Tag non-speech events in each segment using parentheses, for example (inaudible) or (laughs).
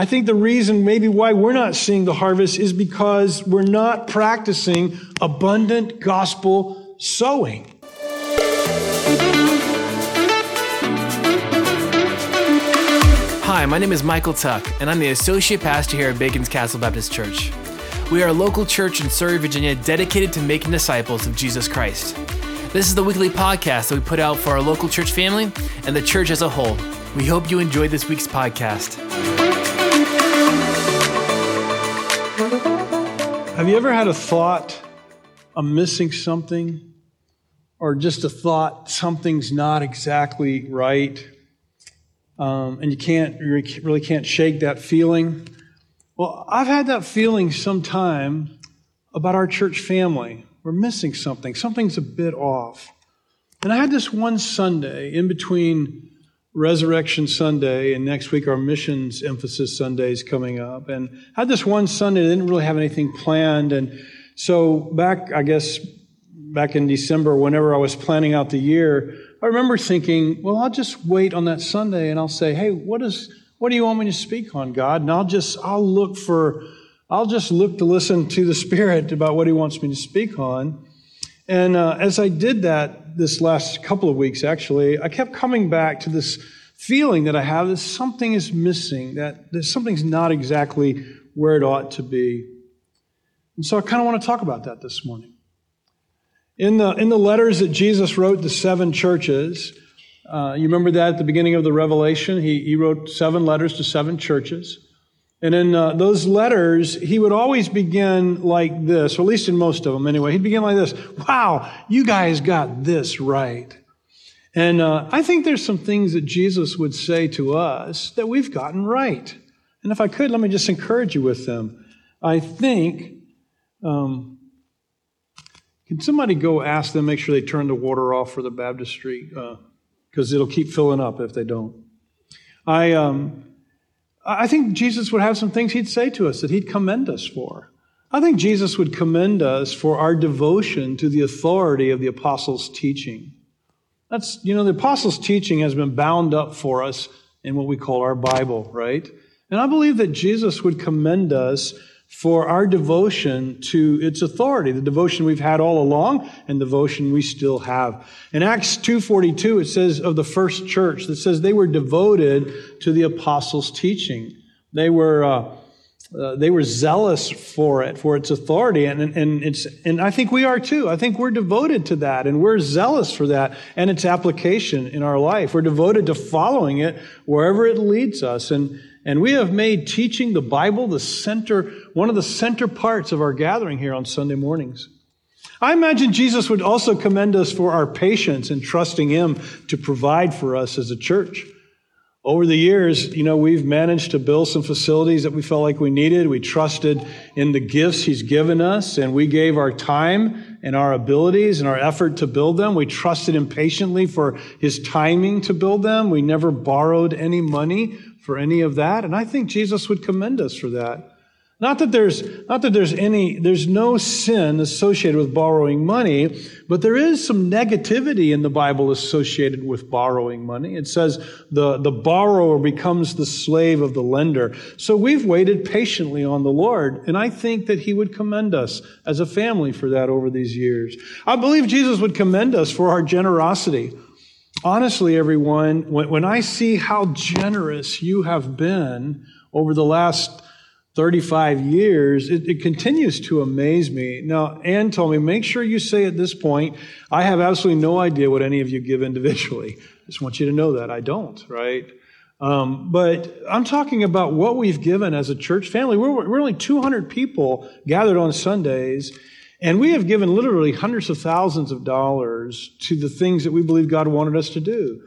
I think the reason maybe why we're not seeing the harvest is because we're not practicing abundant gospel sowing. Hi, my name is Michael Tuck, and I'm the Associate Pastor here at Bacon's Castle Baptist Church. We are a local church in Surrey, Virginia, dedicated to making disciples of Jesus Christ. This is the weekly podcast that we put out for our local church family and the church as a whole. We hope you enjoyed this week's podcast. Have you ever had a thought, I'm missing something? Or just a thought, something's not exactly right? Um, and you can't, you really can't shake that feeling? Well, I've had that feeling sometime about our church family. We're missing something. Something's a bit off. And I had this one Sunday in between Resurrection Sunday, and next week our missions emphasis Sunday is coming up. And I had this one Sunday, I didn't really have anything planned. And so back, I guess, back in December, whenever I was planning out the year, I remember thinking, well, I'll just wait on that Sunday and I'll say, hey, what is, what do you want me to speak on, God? And I'll just, I'll look for, I'll just look to listen to the (laughs) Spirit about what He wants me to speak on. And uh, as I did that this last couple of weeks, actually, I kept coming back to this feeling that I have that something is missing, that, that something's not exactly where it ought to be. And so I kind of want to talk about that this morning. In the, in the letters that Jesus wrote to seven churches, uh, you remember that at the beginning of the Revelation? He, he wrote seven letters to seven churches. And in uh, those letters, he would always begin like this, or at least in most of them anyway. He'd begin like this Wow, you guys got this right. And uh, I think there's some things that Jesus would say to us that we've gotten right. And if I could, let me just encourage you with them. I think, um, can somebody go ask them, make sure they turn the water off for the baptistry? Because uh, it'll keep filling up if they don't. I, um, I think Jesus would have some things he'd say to us that he'd commend us for. I think Jesus would commend us for our devotion to the authority of the apostles' teaching. That's, you know, the apostles' teaching has been bound up for us in what we call our Bible, right? And I believe that Jesus would commend us for our devotion to its authority, the devotion we've had all along and devotion we still have. In Acts 2.42, it says of the first church, that says they were devoted to the apostles' teaching. They were, uh, uh, they were zealous for it, for its authority, and, and, it's, and I think we are too. I think we're devoted to that, and we're zealous for that and its application in our life. We're devoted to following it wherever it leads us, and and we have made teaching the Bible the center, one of the center parts of our gathering here on Sunday mornings. I imagine Jesus would also commend us for our patience in trusting Him to provide for us as a church. Over the years, you know, we've managed to build some facilities that we felt like we needed. We trusted in the gifts He's given us, and we gave our time and our abilities and our effort to build them. We trusted Him patiently for His timing to build them. We never borrowed any money for any of that. And I think Jesus would commend us for that. Not that there's, not that there's any, there's no sin associated with borrowing money, but there is some negativity in the Bible associated with borrowing money. It says the, the borrower becomes the slave of the lender. So we've waited patiently on the Lord, and I think that He would commend us as a family for that over these years. I believe Jesus would commend us for our generosity. Honestly, everyone, when, when I see how generous you have been over the last 35 years, it, it, continues to amaze me. Now, Ann told me, make sure you say at this point, I have absolutely no idea what any of you give individually. I just want you to know that. I don't, right? Um, but I'm talking about what we've given as a church family. We're, we're only 200 people gathered on Sundays, and we have given literally hundreds of thousands of dollars to the things that we believe God wanted us to do.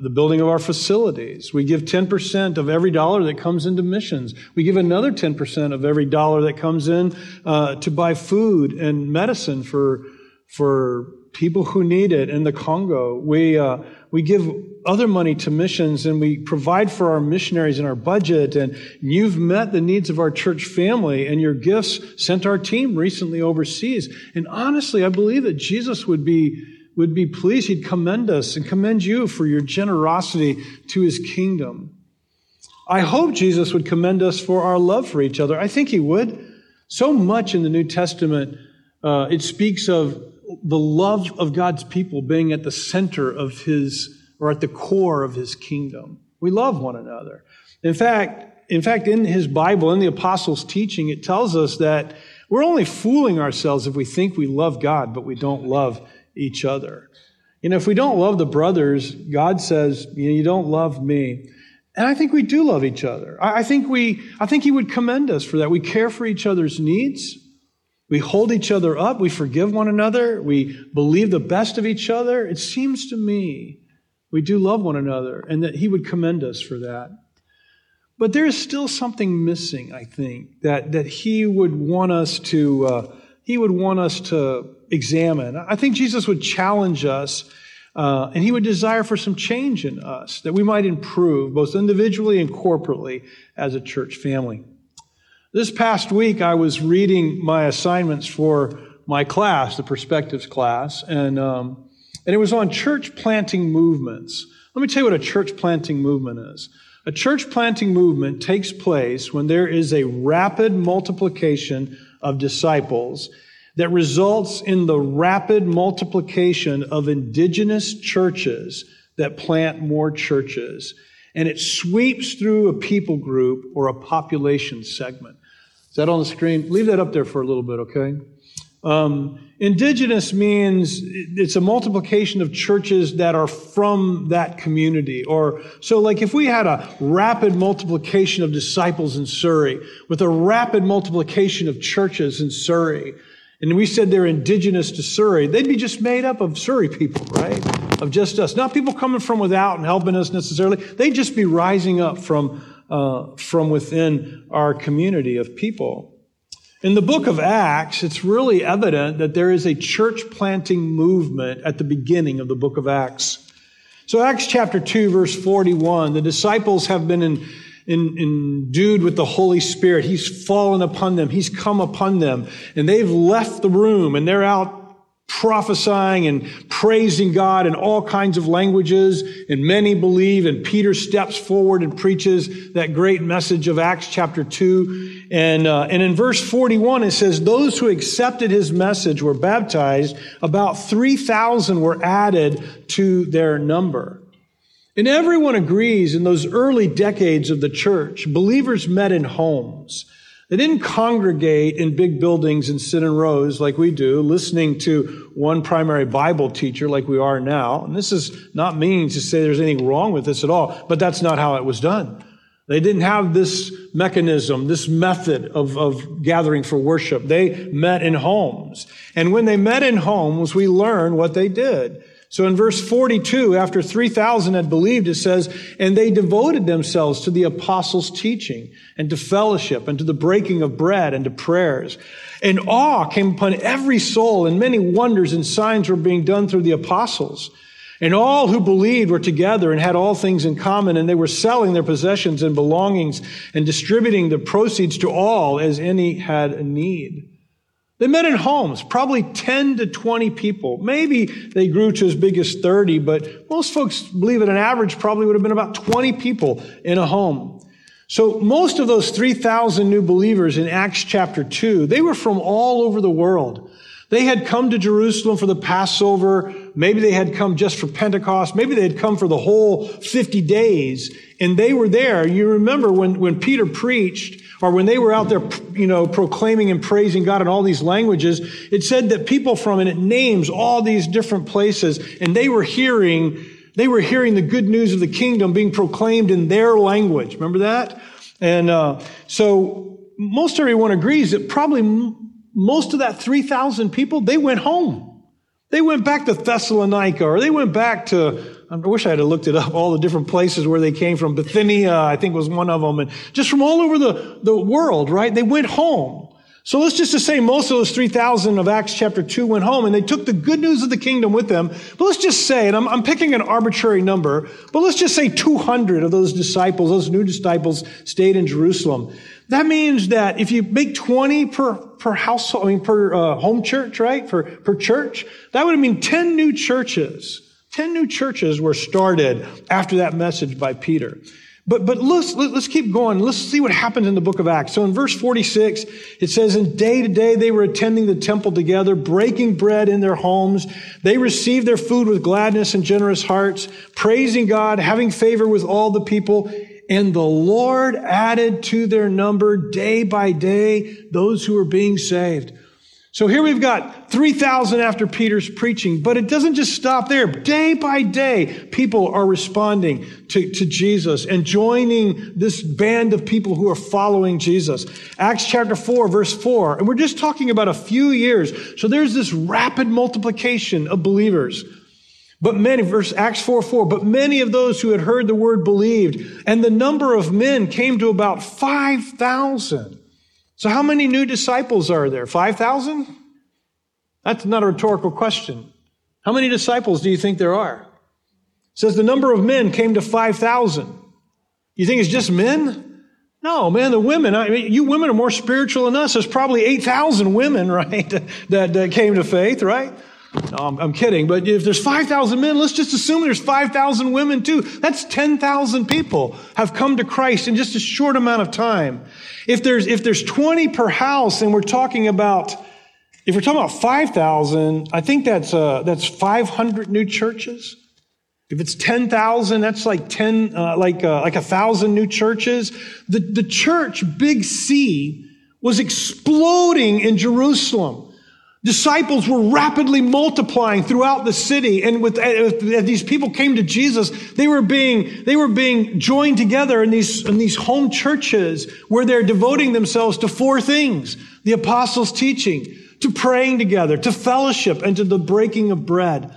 The building of our facilities. We give 10% of every dollar that comes into missions. We give another 10% of every dollar that comes in uh, to buy food and medicine for, for people who need it in the Congo. We, uh, we give other money to missions and we provide for our missionaries in our budget. And you've met the needs of our church family and your gifts sent our team recently overseas. And honestly, I believe that Jesus would be, would be pleased. He'd commend us and commend you for your generosity to his kingdom. I hope Jesus would commend us for our love for each other. I think he would. So much in the New Testament, uh, it speaks of the love of God's people being at the center of his, or at the core of his kingdom. We love one another. In fact, in fact, in his Bible, in the apostles' teaching, it tells us that we're only fooling ourselves if we think we love God, but we don't love each other. You know, if we don't love the brothers, God says, you, don't love me. And I think we do love each other. I think we, I think He would commend us for that. We care for each other's needs. We hold each other up. We forgive one another. We believe the best of each other. It seems to me we do love one another and that He would commend us for that. But there is still something missing, I think, that, that He would want us to, uh, He would want us to examine. I think Jesus would challenge us uh, and He would desire for some change in us that we might improve both individually and corporately as a church family. This past week, I was reading my assignments for my class, the Perspectives class, and, um, and it was on church planting movements. Let me tell you what a church planting movement is. A church planting movement takes place when there is a rapid multiplication of disciples that results in the rapid multiplication of indigenous churches that plant more churches. And it sweeps through a people group or a population segment. Is that on the screen? Leave that up there for a little bit, okay? Um, indigenous means it's a multiplication of churches that are from that community. Or, so like if we had a rapid multiplication of disciples in Surrey with a rapid multiplication of churches in Surrey, and we said they're indigenous to Surrey, they'd be just made up of Surrey people, right? Of just us. Not people coming from without and helping us necessarily. They'd just be rising up from uh, from within our community of people. In the book of Acts, it's really evident that there is a church planting movement at the beginning of the book of Acts. So, Acts chapter 2, verse 41, the disciples have been in, in, endued with the Holy Spirit. He's fallen upon them, He's come upon them, and they've left the room and they're out prophesying and praising God in all kinds of languages, and many believe, and Peter steps forward and preaches that great message of Acts chapter 2. And, uh, and in verse 41, it says, Those who accepted his message were baptized, about 3,000 were added to their number. And everyone agrees in those early decades of the church, believers met in homes. They didn't congregate in big buildings and sit in rows like we do, listening to one primary Bible teacher like we are now. And this is not meaning to say there's anything wrong with this at all, but that's not how it was done. They didn't have this mechanism, this method of, of gathering for worship. They met in homes. And when they met in homes, we learn what they did. So in verse 42, after 3,000 had believed, it says, and they devoted themselves to the apostles' teaching and to fellowship and to the breaking of bread and to prayers. And awe came upon every soul and many wonders and signs were being done through the apostles. And all who believed were together and had all things in common, and they were selling their possessions and belongings and distributing the proceeds to all as any had a need. They met in homes, probably 10 to 20 people. Maybe they grew to as big as 30, but most folks believe that an average probably would have been about 20 people in a home. So most of those 3,000 new believers in Acts chapter 2, they were from all over the world. They had come to Jerusalem for the Passover. Maybe they had come just for Pentecost. Maybe they had come for the whole 50 days. And they were there. You remember when, when Peter preached, or when they were out there, you know, proclaiming and praising God in all these languages, it said that people from, and it names all these different places, and they were hearing, they were hearing the good news of the kingdom being proclaimed in their language. Remember that? And uh, so most everyone agrees that probably most of that 3,000 people, they went home. They went back to Thessalonica, or they went back to I wish I had looked it up, all the different places where they came from. Bithynia, I think was one of them. And just from all over the, the world, right? They went home. So let's just say most of those 3,000 of Acts chapter 2 went home and they took the good news of the kingdom with them. But let's just say, and I'm, I'm picking an arbitrary number, but let's just say 200 of those disciples, those new disciples stayed in Jerusalem. That means that if you make 20 per, per household, I mean, per uh, home church, right? Per, per church, that would mean 10 new churches 10 new churches were started after that message by Peter. But, but let's, let's keep going. Let's see what happens in the book of Acts. So in verse 46, it says, And day to day they were attending the temple together, breaking bread in their homes. They received their food with gladness and generous hearts, praising God, having favor with all the people. And the Lord added to their number day by day those who were being saved. So here we've got 3,000 after Peter's preaching, but it doesn't just stop there. Day by day, people are responding to, to Jesus and joining this band of people who are following Jesus. Acts chapter 4, verse 4, and we're just talking about a few years. So there's this rapid multiplication of believers. But many, verse Acts 4, 4, but many of those who had heard the word believed, and the number of men came to about 5,000. So, how many new disciples are there? 5,000? That's not a rhetorical question. How many disciples do you think there are? It says the number of men came to 5,000. You think it's just men? No, man, the women, I mean, you women are more spiritual than us. There's probably 8,000 women, (laughs) right, that, that came to faith, right? No, I'm, I'm kidding. But if there's 5,000 men, let's just assume there's 5,000 women too. That's 10,000 people have come to Christ in just a short amount of time. If there's, if there's 20 per house and we're talking about, if we're talking about 5,000, I think that's, uh, that's 500 new churches. If it's 10,000, that's like 10, uh, like, uh, like a thousand new churches. The, the church, Big C, was exploding in Jerusalem. Disciples were rapidly multiplying throughout the city. And with, as these people came to Jesus, they were being, they were being joined together in these, in these home churches where they're devoting themselves to four things. The apostles' teaching, to praying together, to fellowship, and to the breaking of bread.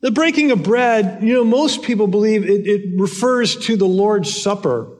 The breaking of bread, you know, most people believe it, it refers to the Lord's Supper.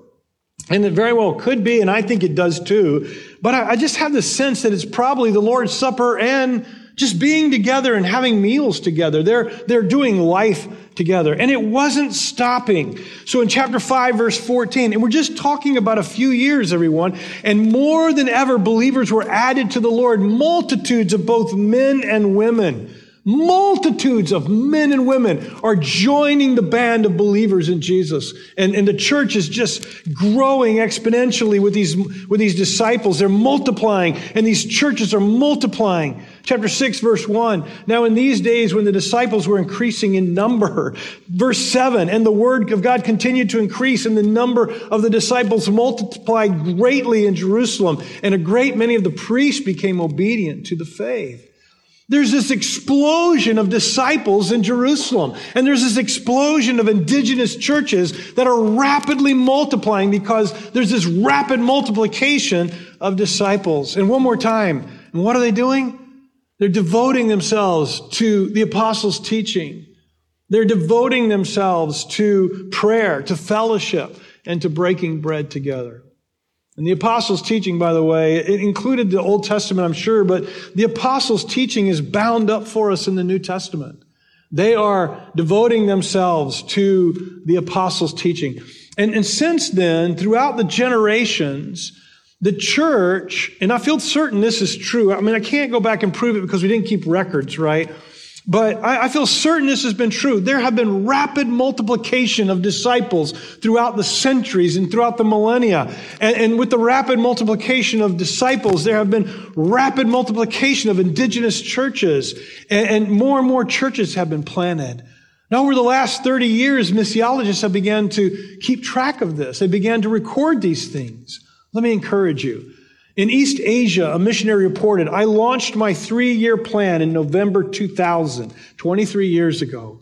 And it very well could be, and I think it does too. But I, I just have the sense that it's probably the Lord's Supper and just being together and having meals together. They're, they're doing life together. And it wasn't stopping. So in chapter 5, verse 14, and we're just talking about a few years, everyone, and more than ever, believers were added to the Lord, multitudes of both men and women. Multitudes of men and women are joining the band of believers in Jesus. And, and the church is just growing exponentially with these, with these disciples. They're multiplying, and these churches are multiplying. Chapter 6, verse 1. Now, in these days when the disciples were increasing in number, verse 7, and the word of God continued to increase, and the number of the disciples multiplied greatly in Jerusalem, and a great many of the priests became obedient to the faith. There's this explosion of disciples in Jerusalem. And there's this explosion of indigenous churches that are rapidly multiplying because there's this rapid multiplication of disciples. And one more time. And what are they doing? They're devoting themselves to the apostles' teaching. They're devoting themselves to prayer, to fellowship, and to breaking bread together. And the apostles' teaching, by the way, it included the Old Testament, I'm sure, but the apostles' teaching is bound up for us in the New Testament. They are devoting themselves to the apostles' teaching. And, and since then, throughout the generations, the church, and I feel certain this is true. I mean, I can't go back and prove it because we didn't keep records, right? But I, I, feel certain this has been true. There have been rapid multiplication of disciples throughout the centuries and throughout the millennia. And, and with the rapid multiplication of disciples, there have been rapid multiplication of indigenous churches. And, and more and more churches have been planted. Now, over the last 30 years, missiologists have begun to keep track of this. They began to record these things. Let me encourage you. In East Asia, a missionary reported, I launched my three year plan in November 2000, 23 years ago.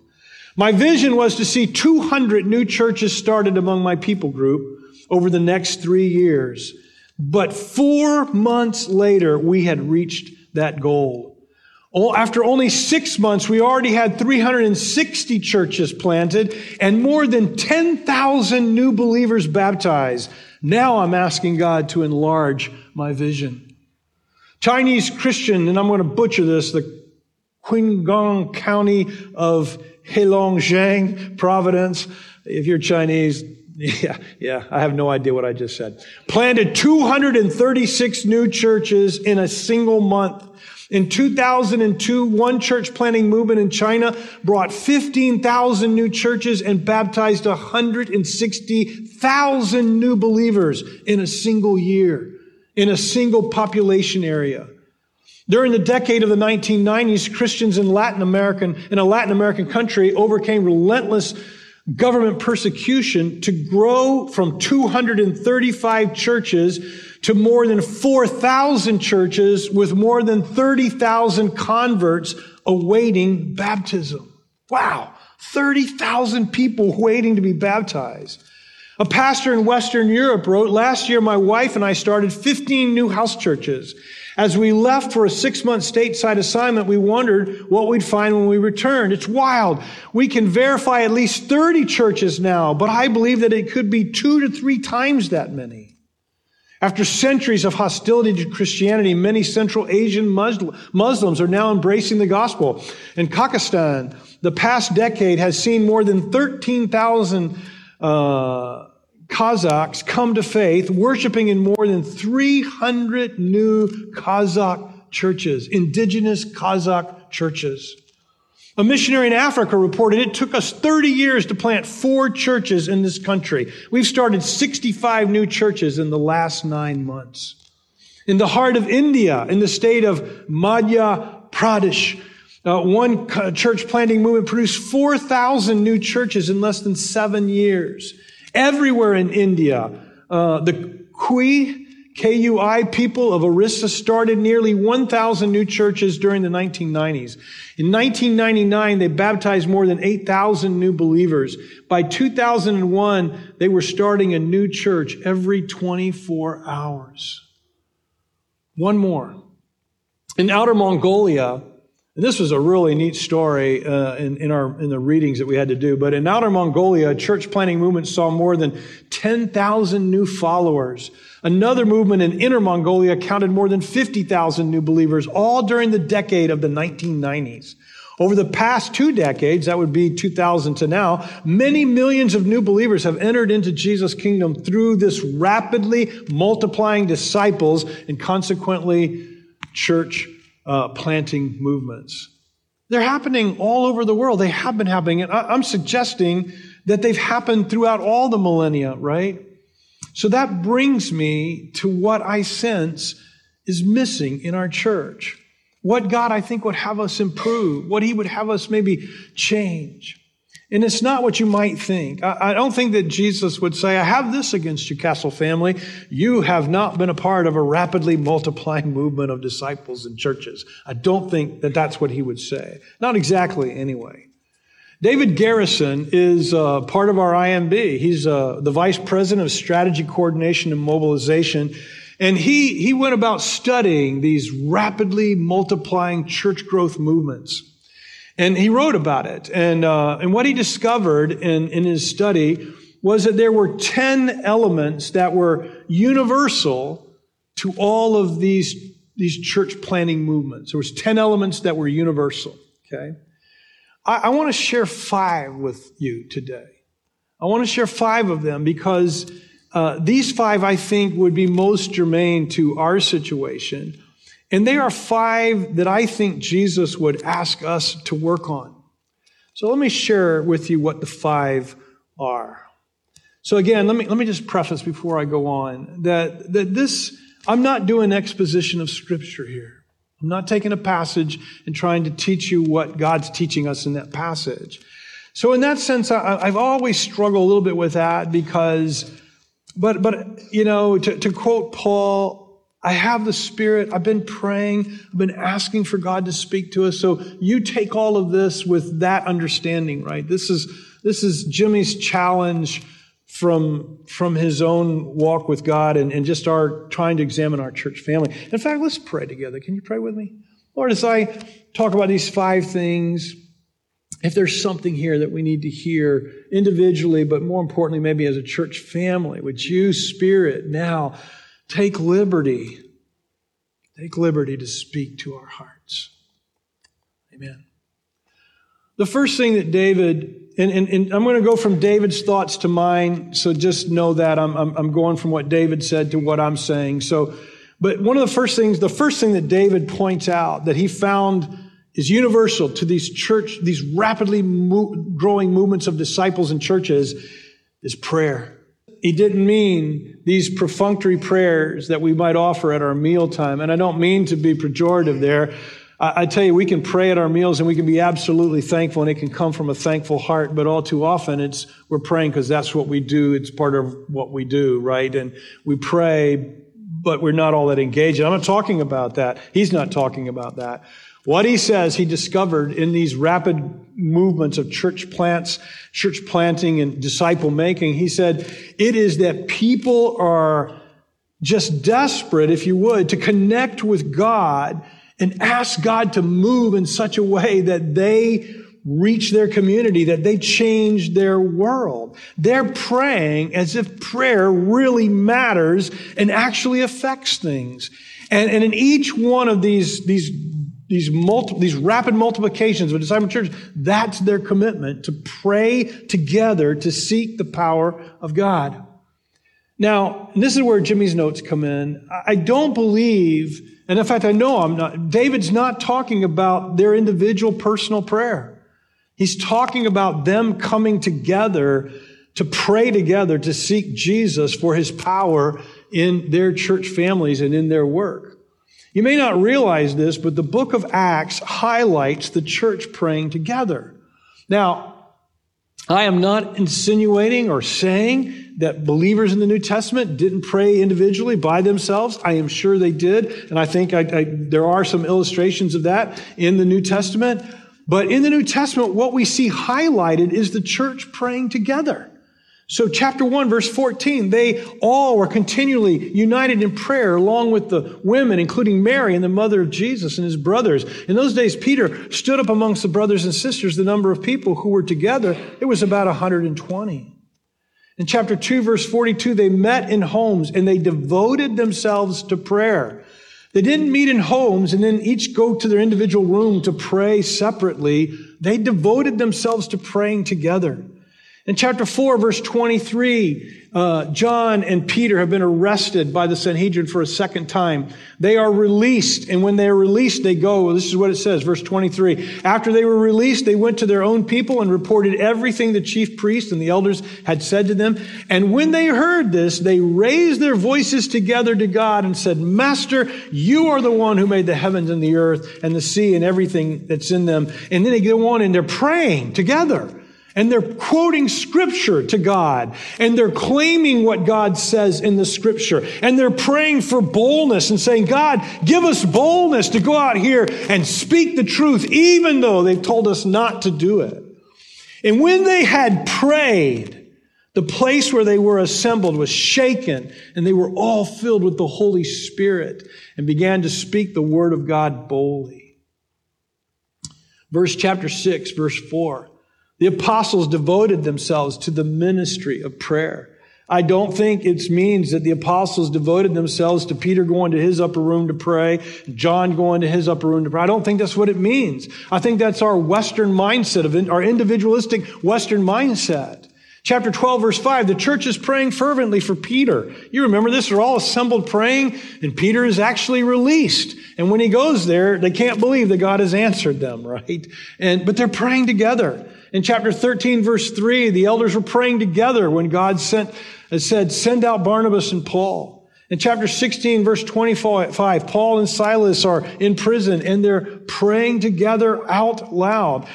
My vision was to see 200 new churches started among my people group over the next three years. But four months later, we had reached that goal. After only six months, we already had 360 churches planted and more than 10,000 new believers baptized. Now I'm asking God to enlarge my vision. Chinese Christian, and I'm going to butcher this, the Qinghai County of Heilongjiang Providence. If you're Chinese, (laughs) yeah, yeah, I have no idea what I just said. Planted 236 new churches in a single month. In 2002, one church planting movement in China brought 15,000 new churches and baptized 160,000 new believers in a single year, in a single population area. During the decade of the 1990s, Christians in Latin American, in a Latin American country overcame relentless government persecution to grow from 235 churches to more than 4,000 churches with more than 30,000 converts awaiting baptism. Wow. 30,000 people waiting to be baptized. A pastor in Western Europe wrote, last year my wife and I started 15 new house churches. As we left for a six month stateside assignment, we wondered what we'd find when we returned. It's wild. We can verify at least 30 churches now, but I believe that it could be two to three times that many. After centuries of hostility to Christianity, many Central Asian Muslims are now embracing the gospel. In Kazakhstan, the past decade has seen more than 13,000 uh, Kazakhs come to faith, worshiping in more than 300 new Kazakh churches, indigenous Kazakh churches. A missionary in Africa reported it took us 30 years to plant four churches in this country. We've started 65 new churches in the last nine months. In the heart of India, in the state of Madhya Pradesh, uh, one church planting movement produced 4,000 new churches in less than seven years. Everywhere in India, uh, the Kui, KUI people of Orissa started nearly 1,000 new churches during the 1990s. In 1999, they baptized more than 8,000 new believers. By 2001, they were starting a new church every 24 hours. One more. In Outer Mongolia, and this was a really neat story uh, in, in, our, in the readings that we had to do. But in Outer Mongolia, a church planting movement saw more than 10,000 new followers. Another movement in Inner Mongolia counted more than 50,000 new believers, all during the decade of the 1990s. Over the past two decades, that would be 2000 to now, many millions of new believers have entered into Jesus' kingdom through this rapidly multiplying disciples and consequently church uh, planting movements. They're happening all over the world. They have been happening. And I'm suggesting that they've happened throughout all the millennia, right? So that brings me to what I sense is missing in our church. What God, I think, would have us improve, what He would have us maybe change. And it's not what you might think. I, don't think that Jesus would say, I have this against you, Castle family. You have not been a part of a rapidly multiplying (laughs) movement of disciples and churches. I don't think that that's what he would say. Not exactly, anyway. David Garrison is uh, part of our IMB. He's uh, the vice president of strategy coordination and mobilization. And he, he went about studying these rapidly multiplying church growth movements. And he wrote about it. And, uh, and what he discovered in, in his study was that there were 10 elements that were universal to all of these, these church planting movements. There was 10 elements that were universal. Okay. I, I want to share five with you today. I want to share five of them because uh, these five, I think, would be most germane to our situation and they are five that I think Jesus would ask us to work on. So let me share with you what the five are. So again, let me, let me just preface before I go on that, that this, I'm not doing exposition of scripture here. I'm not taking a passage and trying to teach you what God's teaching us in that passage. So in that sense, I, have always struggled a little bit with that because, but, but, you know, to, to quote Paul, I have the Spirit. I've been praying. I've been asking for God to speak to us. So you take all of this with that understanding, right? This is, this is Jimmy's challenge from, from his own walk with God and, and just our trying to examine our church family. In fact, let's pray together. Can you pray with me? Lord, as I talk about these five things, if there's something here that we need to hear individually, but more importantly, maybe as a church family, would you, Spirit, now Take liberty. Take liberty to speak to our hearts. Amen. The first thing that David, and, and, and I'm going to go from David's thoughts to mine, so just know that I'm, I'm, I'm going from what David said to what I'm saying. So But one of the first things, the first thing that David points out that he found is universal to these church, these rapidly mo- growing movements of disciples and churches is prayer. He didn't mean these perfunctory prayers that we might offer at our mealtime. And I don't mean to be pejorative there. I, I tell you, we can pray at our meals and we can be absolutely thankful and it can come from a thankful heart, but all too often it's, we're praying because that's what we do. It's part of what we do, right? And we pray but we're not all that engaged. I'm not talking about that. He's not talking about that. What he says he discovered in these rapid movements of church plants, church planting and disciple making, he said, it is that people are just desperate, if you would, to connect with God and ask God to move in such a way that they reach their community, that they change their world. They're praying as if prayer really matters and actually affects things. And, and in each one of these, these, these, multi, these rapid multiplications of disciple church, that's their commitment to pray together to seek the power of God. Now, this is where Jimmy's notes come in. I don't believe, and in fact, I know I'm not, David's not talking about their individual personal prayer. He's talking about them coming together to pray together to seek Jesus for his power in their church families and in their work. You may not realize this, but the book of Acts highlights the church praying together. Now, I am not insinuating or saying that believers in the New Testament didn't pray individually by themselves. I am sure they did. And I think I, I, there are some illustrations of that in the New Testament. But in the New Testament, what we see highlighted is the church praying together. So chapter 1 verse 14, they all were continually united in prayer along with the women, including Mary and the mother of Jesus and his brothers. In those days, Peter stood up amongst the brothers and sisters, the number of people who were together. It was about 120. In chapter 2 verse 42, they met in homes and they devoted themselves to prayer. They didn't meet in homes and then each go to their individual room to pray separately. They devoted themselves to praying together. In chapter 4, verse 23, uh, John and Peter have been arrested by the Sanhedrin for a second time. They are released, and when they are released, they go. This is what it says, verse 23. After they were released, they went to their own people and reported everything the chief priests and the elders had said to them. And when they heard this, they raised their voices together to God and said, Master, you are the one who made the heavens and the earth and the sea and everything that's in them. And then they go on and they're praying together and they're quoting scripture to God and they're claiming what God says in the scripture and they're praying for boldness and saying, God, give us boldness to go out here and speak the truth, even though they've told us not to do it. And when they had prayed, the place where they were assembled was shaken and they were all filled with the Holy Spirit and began to speak the word of God boldly. Verse chapter 6, verse 4. The apostles devoted themselves to the ministry of prayer. I don't think it means that the apostles devoted themselves to Peter going to his upper room to pray, John going to his upper room to pray. I don't think that's what it means. I think that's our Western mindset of our individualistic Western mindset. Chapter 12, verse 5, the church is praying fervently for Peter. You remember this? They're all assembled praying, and Peter is actually released. And when he goes there, they can't believe that God has answered them, (laughs) right? And, but they're praying together. In chapter 13, verse 3, the elders were praying together when God sent, uh, said, send out Barnabas and Paul. In chapter 16, verse 25, Paul and Silas are in prison and they're praying together out loud.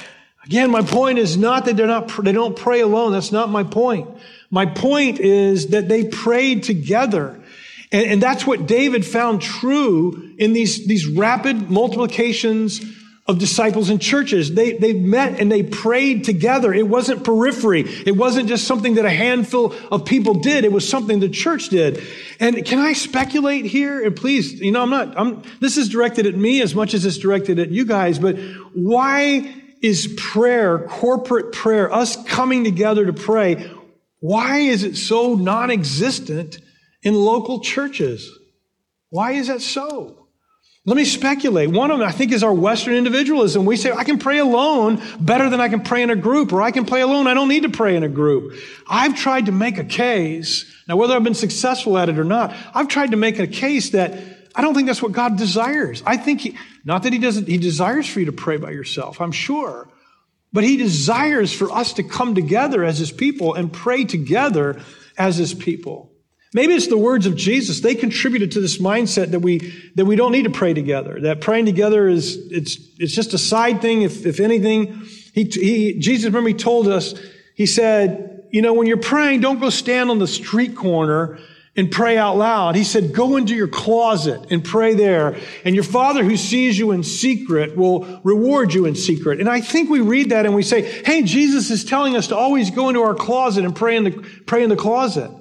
Again, my point is not that they're not, they don't pray alone. That's not my point. My point is that they prayed together. And, and that's what David found true in these, these rapid multiplications of disciples in churches. They, they met and they prayed together. It wasn't periphery. It wasn't just something that a handful of people did. It was something the church did. And can I speculate here? And please, you know, I'm not, I'm, this is directed at me as much as it's directed at you guys, but why is prayer, corporate prayer, us coming together to pray, why is it so non-existent in local churches? Why is that so? Let me speculate. One of them, I think, is our Western individualism. We say, I can pray alone better than I can pray in a group, or I can pray alone. I don't need to pray in a group. I've tried to make a case. Now, whether I've been successful at it or not, I've tried to make a case that I don't think that's what God desires. I think he, not that he doesn't, he desires for you to pray by yourself, I'm sure. But he desires for us to come together as his people and pray together as his people. Maybe it's the words of Jesus. They contributed to this mindset that we, that we don't need to pray together, that praying together is, it's, it's just a side thing. If, if anything, he, he, Jesus, remember he told us, he said, you know, when you're praying, don't go stand on the street corner and pray out loud. He said, go into your closet and pray there. And your father who sees you in secret will reward you in secret. And I think we read that and we say, hey, Jesus is telling us to always go into our closet and pray in the, pray in the closet.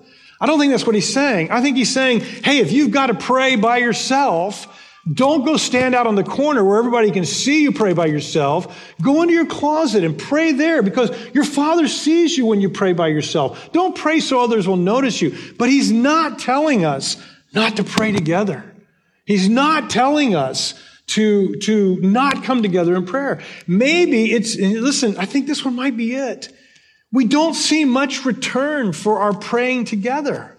I don't think that's what he's saying. I think he's saying, hey, if you've got to pray by yourself, don't go stand out on the corner where everybody can see you pray by yourself. Go into your closet and pray there because your father sees you when you pray by yourself. Don't pray so others will notice you. But he's not telling us not to pray together. He's not telling us to, to not come together in prayer. Maybe it's, listen, I think this one might be it. We don't see much return for our praying together.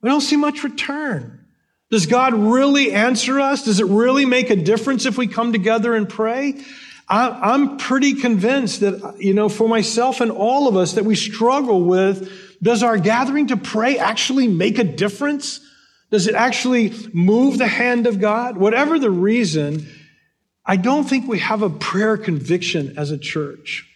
We don't see much return. Does God really answer us? Does it really make a difference if we come together and pray? I, am pretty convinced that, you know, for myself and all of us that we struggle with, does our gathering to pray actually make a difference? Does it actually move the hand of God? Whatever the reason, I don't think we have a prayer conviction as a church.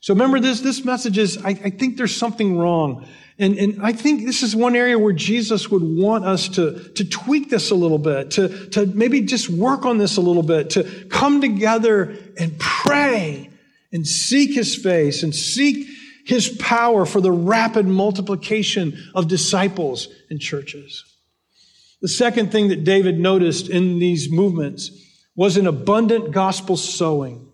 So remember this, this message is, I, I think there's something wrong. And, and I think this is one area where Jesus would want us to, to tweak this a little bit, to, to maybe just work on this a little bit, to come together and pray and seek his face and seek his power for the rapid multiplication of disciples and churches. The second thing that David noticed in these movements was an abundant gospel sowing.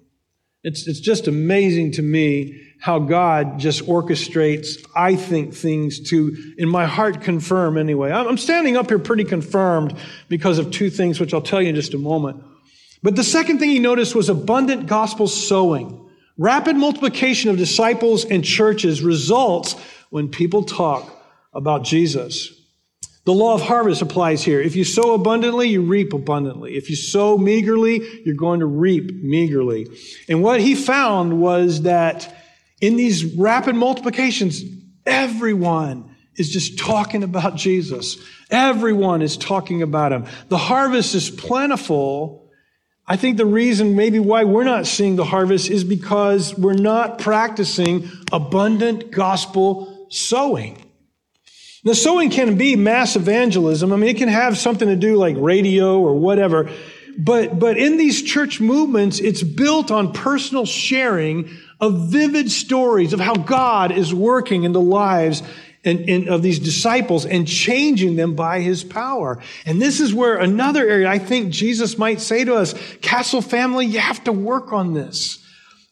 It's, it's just amazing to me how God just orchestrates, I think, things to, in my heart, confirm anyway. I'm standing up here pretty confirmed because of two things, which I'll tell you in just a moment. But the second thing he noticed was abundant gospel sowing. Rapid multiplication of disciples and churches results when people talk about Jesus. The law of harvest applies here. If you sow abundantly, you reap abundantly. If you sow meagerly, you're going to reap meagerly. And what he found was that in these rapid multiplications, everyone is just talking about Jesus. Everyone is talking about him. The harvest is plentiful. I think the reason maybe why we're not seeing the harvest is because we're not practicing abundant gospel sowing. The sowing can be mass evangelism. I mean, it can have something to do like radio or whatever. But, but in these church movements, it's built on personal sharing of vivid stories of how God is working in the lives and, and of these disciples and changing them by his power. And this is where another area I think Jesus might say to us, Castle family, you have to work on this.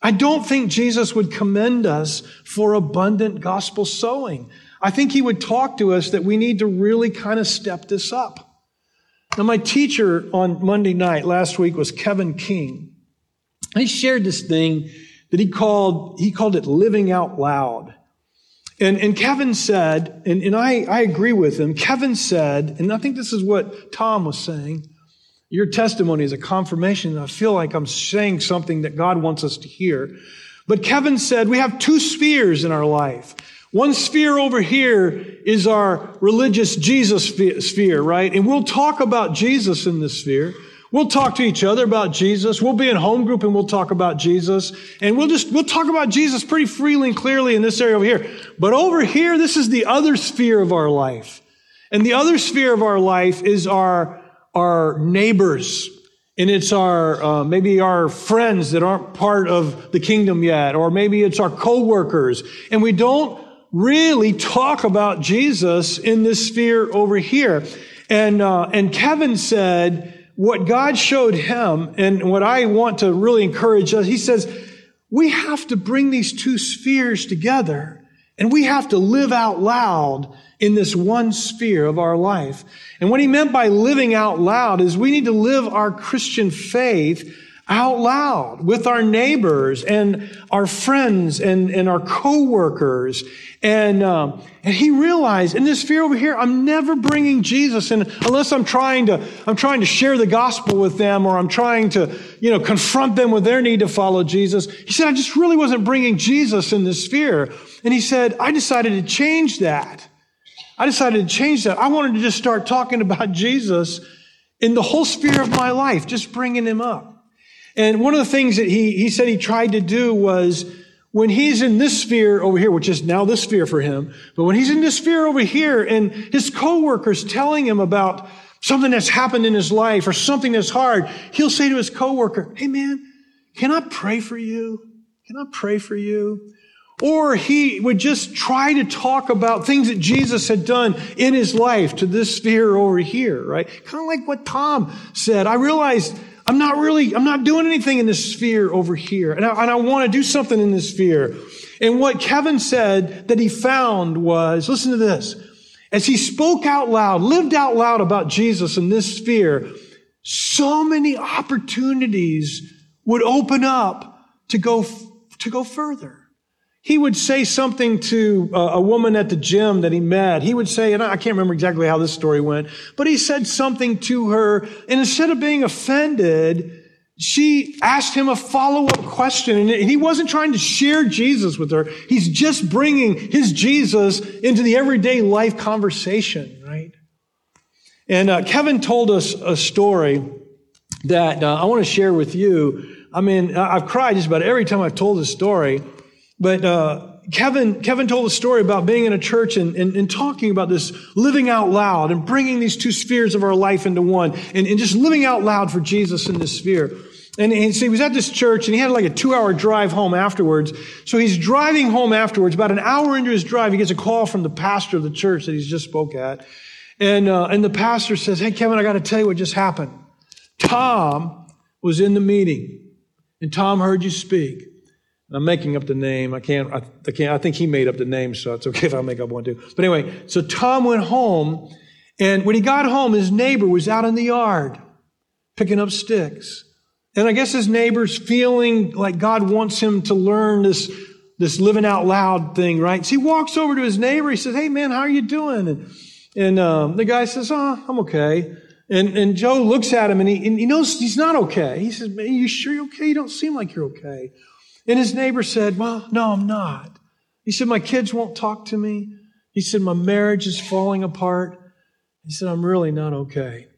I don't think Jesus would commend us for abundant gospel sowing. I think he would talk to us that we need to really kind of step this up. Now, my teacher on Monday night last week was Kevin King. He shared this thing that he called, he called it living out loud. And, and Kevin said, and, and I, I agree with him, Kevin said, and I think this is what Tom was saying, your testimony is a confirmation. I feel like I'm saying something that God wants us to hear. But Kevin said, we have two spheres in our life. One sphere over here is our religious Jesus sphere, right? And we'll talk about Jesus in this sphere. We'll talk to each other about Jesus. We'll be in home group and we'll talk about Jesus. And we'll just, we'll talk about Jesus pretty freely and clearly in this area over here. But over here, this is the other sphere of our life. And the other sphere of our life is our, our neighbors. And it's our, uh, maybe our friends that aren't part of the kingdom yet. Or maybe it's our coworkers. And we don't really talk about Jesus in this sphere over here. And, uh, and Kevin said, what God showed him and what I want to really encourage us, he says, we have to bring these two spheres together and we have to live out loud in this one sphere of our life. And what he meant by living out loud is we need to live our Christian faith out loud with our neighbors and our friends and, and our coworkers. And, um, and he realized in this fear over here, I'm never bringing Jesus in unless I'm trying to, I'm trying to share the gospel with them or I'm trying to, you know, confront them with their need to follow Jesus. He said, I just really wasn't bringing Jesus in this fear. And he said, I decided to change that. I decided to change that. I wanted to just start talking about Jesus in the whole sphere of my life, just bringing him up. And one of the things that he, he said he tried to do was when he's in this sphere over here, which is now this sphere for him, but when he's in this sphere over here and his coworkers telling him about something that's happened in his life or something that's hard, he'll say to his coworker, Hey man, can I pray for you? Can I pray for you? Or he would just try to talk about things that Jesus had done in his life to this sphere over here, right? Kind of like what Tom said. I realized I'm not really, I'm not doing anything in this sphere over here. And I, and I want to do something in this sphere. And what Kevin said that he found was, listen to this. As he spoke out loud, lived out loud about Jesus in this sphere, so many opportunities would open up to go, to go further. He would say something to a woman at the gym that he met. He would say, and I can't remember exactly how this story went, but he said something to her, and instead of being offended, she asked him a follow-up question, and he wasn't trying to share Jesus with her. He's just bringing his Jesus into the everyday life conversation, right? And uh, Kevin told us a story that uh, I want to share with you. I mean, I've cried just about every time I've told this story. But uh, Kevin, Kevin told a story about being in a church and, and, and, talking about this living out loud and bringing these two spheres of our life into one and, and just living out loud for Jesus in this sphere. And, and so he was at this church and he had like a two hour drive home afterwards. So he's driving home afterwards. About an hour into his drive, he gets a call from the pastor of the church that he's just spoke at. And, uh, and the pastor says, Hey, Kevin, I got to tell you what just happened. Tom was in the meeting and Tom heard you speak. I'm making up the name. I can't, I, I, can't, I think he made up the name, so it's okay (laughs) if I make up one too. But anyway, so Tom went home, and when he got home, his neighbor was out in the yard picking up sticks. And I guess his neighbor's feeling like God wants him to learn this, this living out loud thing, right? So he walks over to his neighbor. He says, Hey, man, how are you doing? And, and um, the guy says, Oh, I'm okay. And, and Joe looks at him and he, and he knows he's not okay. He says, Man, you sure you're okay? You don't seem like you're okay. And his neighbor said, Well, no, I'm not. He said, My kids won't talk to me. He said, My marriage is falling apart. He said, I'm really not okay.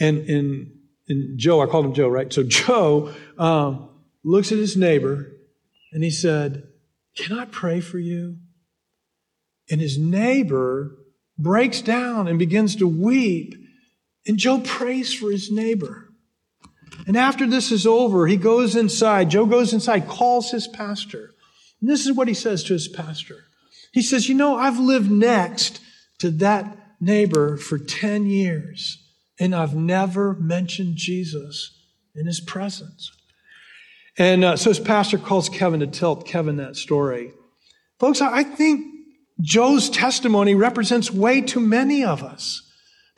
And, and, and Joe, I called him Joe, right? So Joe um, looks at his neighbor and he said, Can I pray for you? And his neighbor breaks down and begins to weep. And Joe prays for his neighbor. And after this is over, he goes inside. Joe goes inside, calls his pastor. And this is what he says to his pastor. He says, You know, I've lived next to that neighbor for 10 years, and I've never mentioned Jesus in his presence. And uh, so his pastor calls Kevin to tell Kevin that story. Folks, I think Joe's testimony represents way too many of us.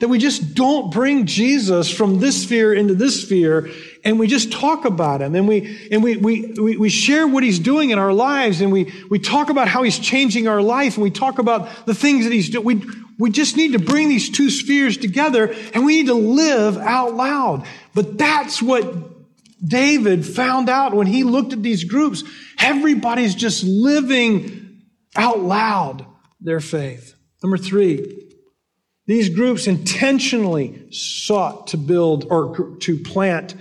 That we just don't bring Jesus from this sphere into this sphere and we just talk about him and we, and we, we, we, share what he's doing in our lives and we, we talk about how he's changing our life and we talk about the things that he's doing. We, we just need to bring these two spheres together and we need to live out loud. But that's what David found out when he looked at these groups. Everybody's just living out loud their faith. Number three, these groups intentionally sought to build or to plant,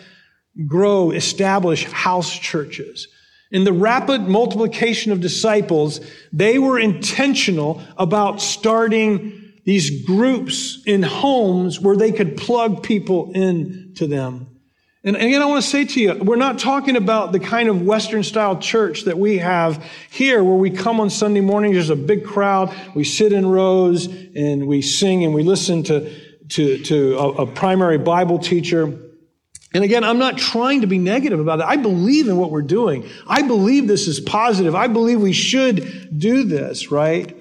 grow, establish house churches. In the rapid multiplication of disciples, they were intentional about starting these groups in homes where they could plug people into them. And again, I want to say to you, we're not talking about the kind of Western style church that we have here where we come on Sunday morning, there's a big crowd, we sit in rows and we sing and we listen to, to, to a, a primary Bible teacher. And again, I'm not trying to be negative about it. I believe in what we're doing. I believe this is positive. I believe we should do this, right?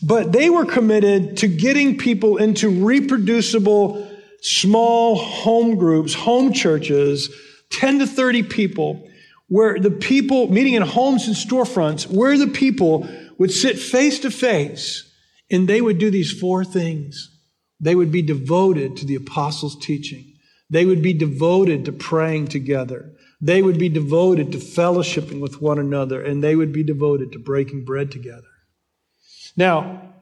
But they were committed to getting people into reproducible small home groups, home churches 10 to 30 people, where the people meeting in homes and storefronts, where the people would sit face to face and they would do these four things. They would be devoted to the apostles' teaching. They would be devoted to praying together. They would be devoted to fellowshipping with one another, and they would be devoted to breaking bread together. Now,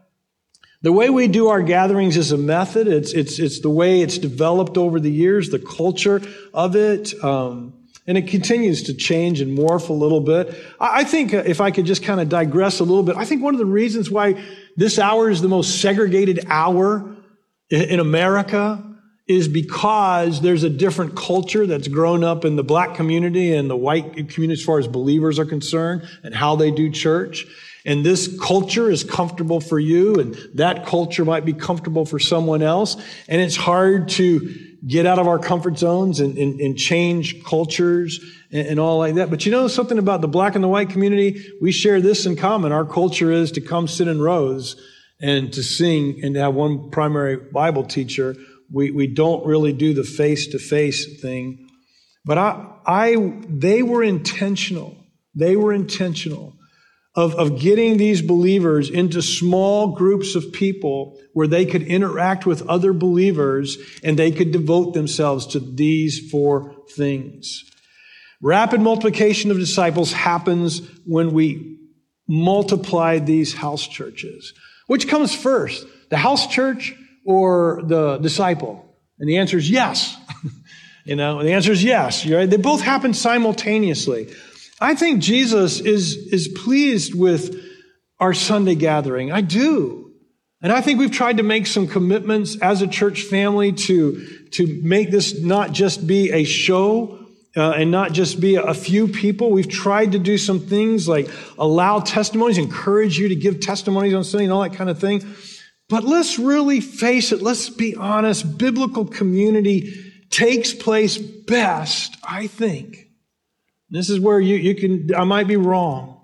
the way we do our gatherings is a method. It's, it's, it's the way it's developed over the years, the culture of it. Um, and it continues to change and morph a little bit. I, I think uh, if I could just kind of digress a little bit, I think one of the reasons why this hour is the most segregated hour in, in America is because there's a different culture that's grown up in the black community and the white community as far as believers are concerned and how they do church. And this culture is comfortable for you and that culture might be comfortable for someone else. And it's hard to get out of our comfort zones and, and, and change cultures and, and all like that. But you know something about the black and the white community? We share this in common. Our culture is to come sit in rows and to sing and to have one primary Bible teacher we, we don't really do the face to face thing. But I, I, they were intentional. They were intentional of, of getting these believers into small groups of people where they could interact with other believers and they could devote themselves to these four things. Rapid multiplication of disciples happens when we multiply these house churches. Which comes first? The house church or the disciple? And the answer is yes. (laughs) you know, the answer is yes. Right? They both happen simultaneously. I think Jesus is, is pleased with our Sunday gathering. I do. And I think we've tried to make some commitments as a church family to, to make this not just be a show uh, and not just be a few people. We've tried to do some things like allow testimonies, encourage you to give testimonies on Sunday and all that kind of thing. But let's really face it. Let's be honest. Biblical community takes place best, I think. This is where you, you can, I might be wrong.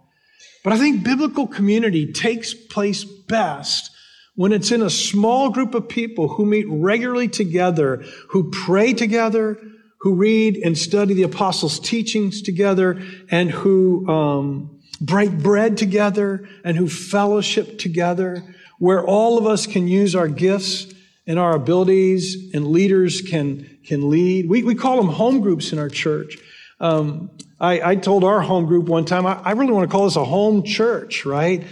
But I think biblical community takes place best when it's in a small group of people who meet regularly together, who pray together, who read and study the apostles' teachings together, and who um, break bread together, and who fellowship together where all of us can use our gifts and our abilities and leaders can, can lead. We, we call them home groups in our church. Um, I, I, told our home group one time, I, I, really want to call this a home church, right?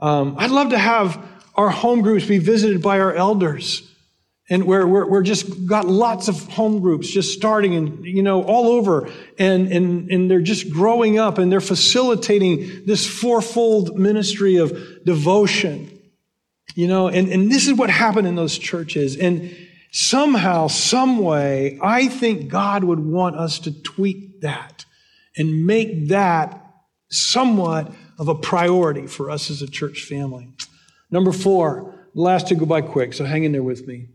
Um, I'd love to have our home groups be visited by our elders and where we're, we're just got lots of home groups just starting and you know all over and, and and they're just growing up and they're facilitating this fourfold ministry of devotion you know, and, and this is what happened in those churches. And somehow, some way, I think God would want us to tweak that and make that somewhat of a priority for us as a church family. Number four, last two go by quick, so hang in there with me.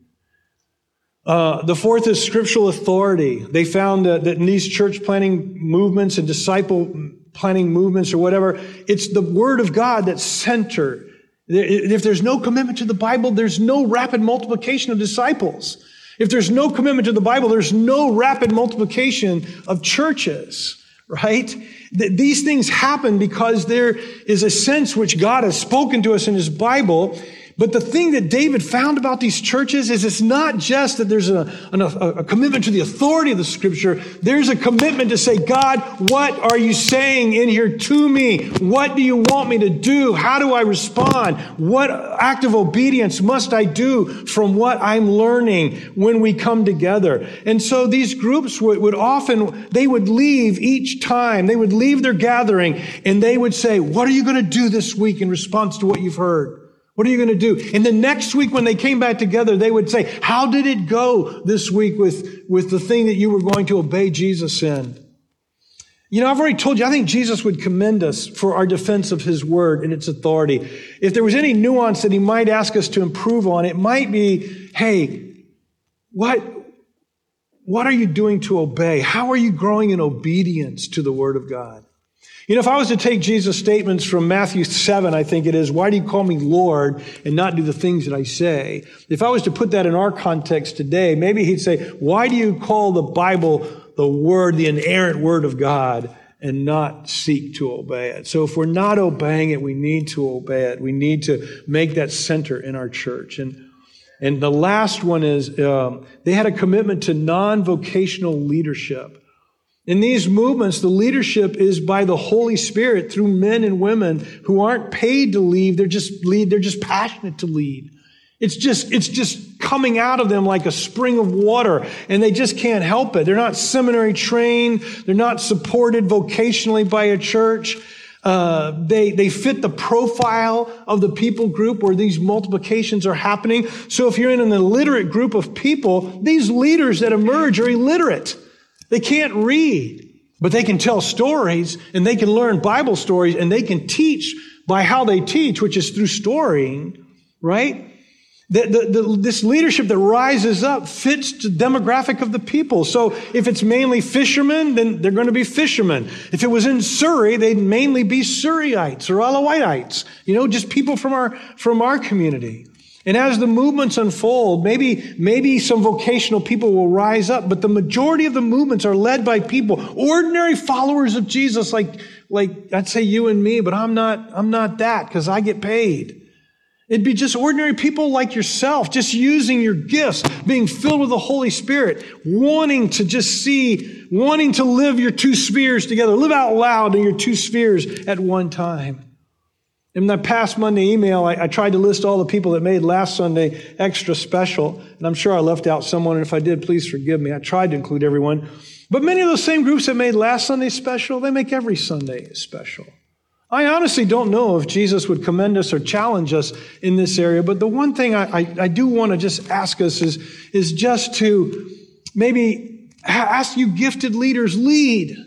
Uh, the fourth is scriptural authority. They found that, that in these church planting movements and disciple planting movements or whatever, it's the word of God that's center. If there's no commitment to the Bible, there's no rapid multiplication of disciples. If there's no commitment to the Bible, there's no rapid multiplication of churches, right? These things happen because there is a sense which God has spoken to us in His Bible but the thing that David found about these churches is it's not just that there's a, a, a, commitment to the authority of the scripture. There's a commitment to say, God, what are you saying in here to me? What do you want me to do? How do I respond? What act of obedience must I do from what I'm learning when we come together? And so these groups would, would often, they would leave each time, they would leave their gathering and they would say, what are you going to do this week in response to what you've heard? What are you going to do? And the next week when they came back together, they would say, how did it go this week with, with the thing that you were going to obey Jesus in? You know, I've already told you, I think Jesus would commend us for our defense of his word and its authority. If there was any nuance that he might ask us to improve on, it might be, hey, what, what are you doing to obey? How are you growing in obedience to the word of God? You know, if I was to take Jesus' statements from Matthew 7, I think it is, why do you call me Lord and not do the things that I say? If I was to put that in our context today, maybe he'd say, why do you call the Bible the word, the inerrant word of God and not seek to obey it. So if we're not obeying it, we need to obey it. We need to make that center in our church. And and the last one is um, they had a commitment to non-vocational leadership. In these movements, the leadership is by the Holy Spirit through men and women who aren't paid to lead. They're just lead. They're just passionate to lead. It's just, it's just coming out of them like a spring of water and they just can't help it. They're not seminary trained. They're not supported vocationally by a church. Uh, they, they fit the profile of the people group where these multiplications are happening. So if you're in an illiterate group of people, these leaders that emerge are illiterate. They can't read, but they can tell stories and they can learn Bible stories and they can teach by how they teach, which is through storying, right? The, the, the, this leadership that rises up fits the demographic of the people. So if it's mainly fishermen, then they're going to be fishermen. If it was in Surry, they'd mainly be Surryites or Alawites. You know, just people from our, from our community. And as the movements unfold, maybe, maybe some vocational people will rise up, but the majority of the movements are led by people, ordinary followers of Jesus, like, like I'd say you and me, but I'm not, I'm not that because I get paid. It'd be just ordinary people like yourself, just using your gifts, being filled with the Holy Spirit, wanting to just see, wanting to live your two spheres together, live out loud in your two spheres at one time. In that past Monday email, I, I, tried to list all the people that made last Sunday extra special, and I'm sure I left out someone, and if I did, please forgive me. I tried to include everyone. But many of those same groups that made last Sunday special, they make every Sunday special. I honestly don't know if Jesus would commend us or challenge us in this area, but the one thing I, I, I do want to just ask us is, is just to maybe ask you gifted leaders, lead.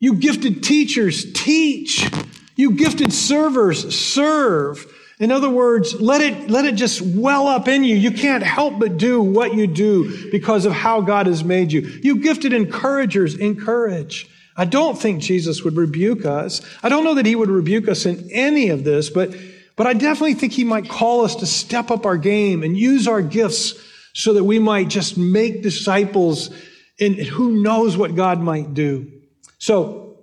You gifted teachers, teach. You gifted servers, serve. In other words, let it, let it just well up in you. You can't help but do what you do because of how God has made you. You gifted encouragers, encourage. I don't think Jesus would rebuke us. I don't know that he would rebuke us in any of this, but, but I definitely think he might call us to step up our game and use our gifts so that we might just make disciples and who knows what God might do. So,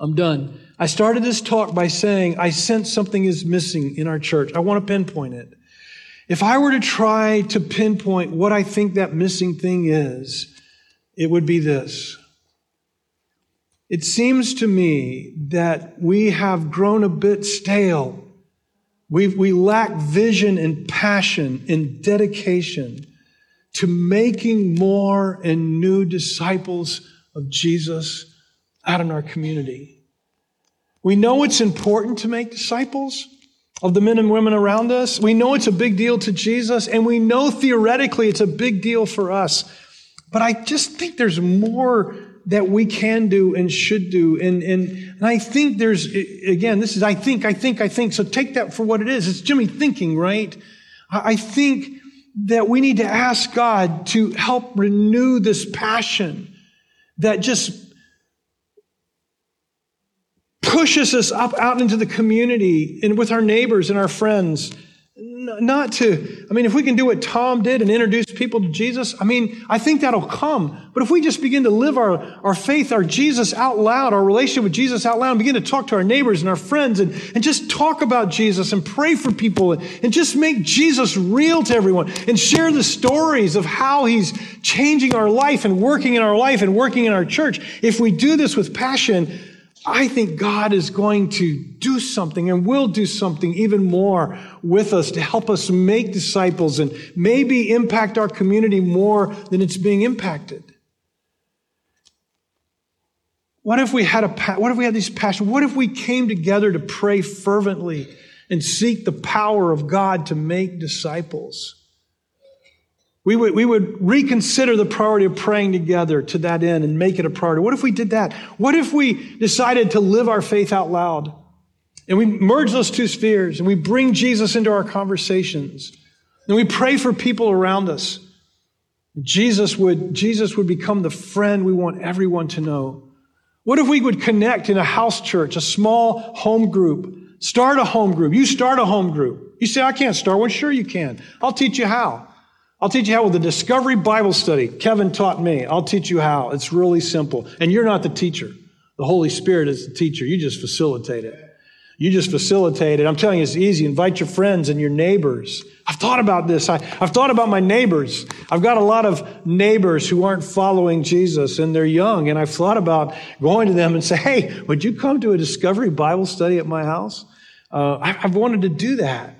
I'm done. I started this talk by saying I sense something is missing in our church. I want to pinpoint it. If I were to try to pinpoint what I think that missing thing is, it would be this. It seems to me that we have grown a bit stale. we we lack vision and passion and dedication to making more and new disciples of Jesus out in our community. We know it's important to make disciples of the men and women around us. We know it's a big deal to Jesus, and we know theoretically it's a big deal for us. But I just think there's more that we can do and should do. And, and, and I think there's, again, this is I think, I think, I think. So take that for what it is. It's Jimmy thinking, right? I think that we need to ask God to help renew this passion that just pushes us up out into the community and with our neighbors and our friends not to, I mean, if we can do what Tom did and introduce people to Jesus, I mean, I think that'll come. But if we just begin to live our, our faith, our Jesus out loud, our relationship with Jesus out loud, and begin to talk to our neighbors and our friends and, and just talk about Jesus and pray for people and, and just make Jesus real to everyone and share the stories of how he's changing our life and working in our life and working in our church. If we do this with passion, I think God is going to do something and will do something even more with us to help us make disciples and maybe impact our community more than it's being impacted. What if we had a what if we had these passion? What if we came together to pray fervently and seek the power of God to make disciples? We would, we would reconsider the priority of praying together to that end and make it a priority. What if we did that? What if we decided to live our faith out loud? And we merge those two spheres and we bring Jesus into our conversations. And we pray for people around us. Jesus would, Jesus would become the friend we want everyone to know. What if we would connect in a house church, a small home group? Start a home group. You start a home group. You say, I can't start one. Sure, you can. I'll teach you how. I'll teach you how with the Discovery Bible Study. Kevin taught me. I'll teach you how. It's really simple. And you're not the teacher. The Holy Spirit is the teacher. You just facilitate it. You just facilitate it. I'm telling you, it's easy. Invite your friends and your neighbors. I've thought about this. I, have thought about my neighbors. I've got a lot of neighbors who aren't following Jesus and they're young. And I've thought about going to them and say, Hey, would you come to a discovery Bible study at my house? Uh, I've wanted to do that.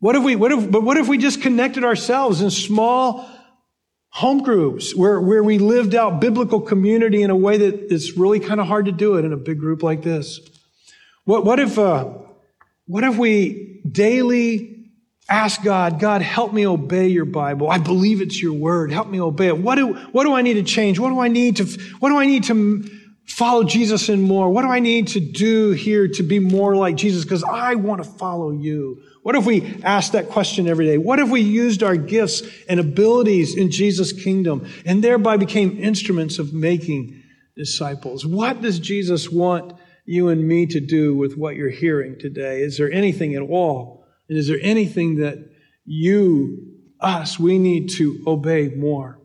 What if we, what if, but what if we just connected ourselves in small home groups where, where we lived out biblical community in a way that it's really kind of hard to do it in a big group like this? What, what if, uh, what if we daily ask God, God, help me obey your Bible. I believe it's your word. Help me obey it. What do, what do I need to change? What do I need to, what do I need to follow Jesus in more? What do I need to do here to be more like Jesus? Because I want to follow you. What if we asked that question every day? What if we used our gifts and abilities in Jesus' kingdom and thereby became instruments of making disciples? What does Jesus want you and me to do with what you're hearing today? Is there anything at all? And is there anything that you, us, we need to obey more?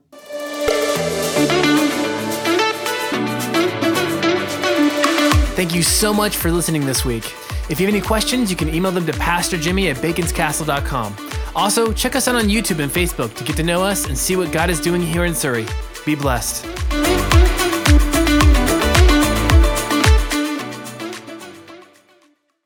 Thank you so much for listening this week. If you have any questions, you can email them to Pastor Jimmy at baconscastle.com. Also, check us out on YouTube and Facebook to get to know us and see what God is doing here in Surry. Be blessed.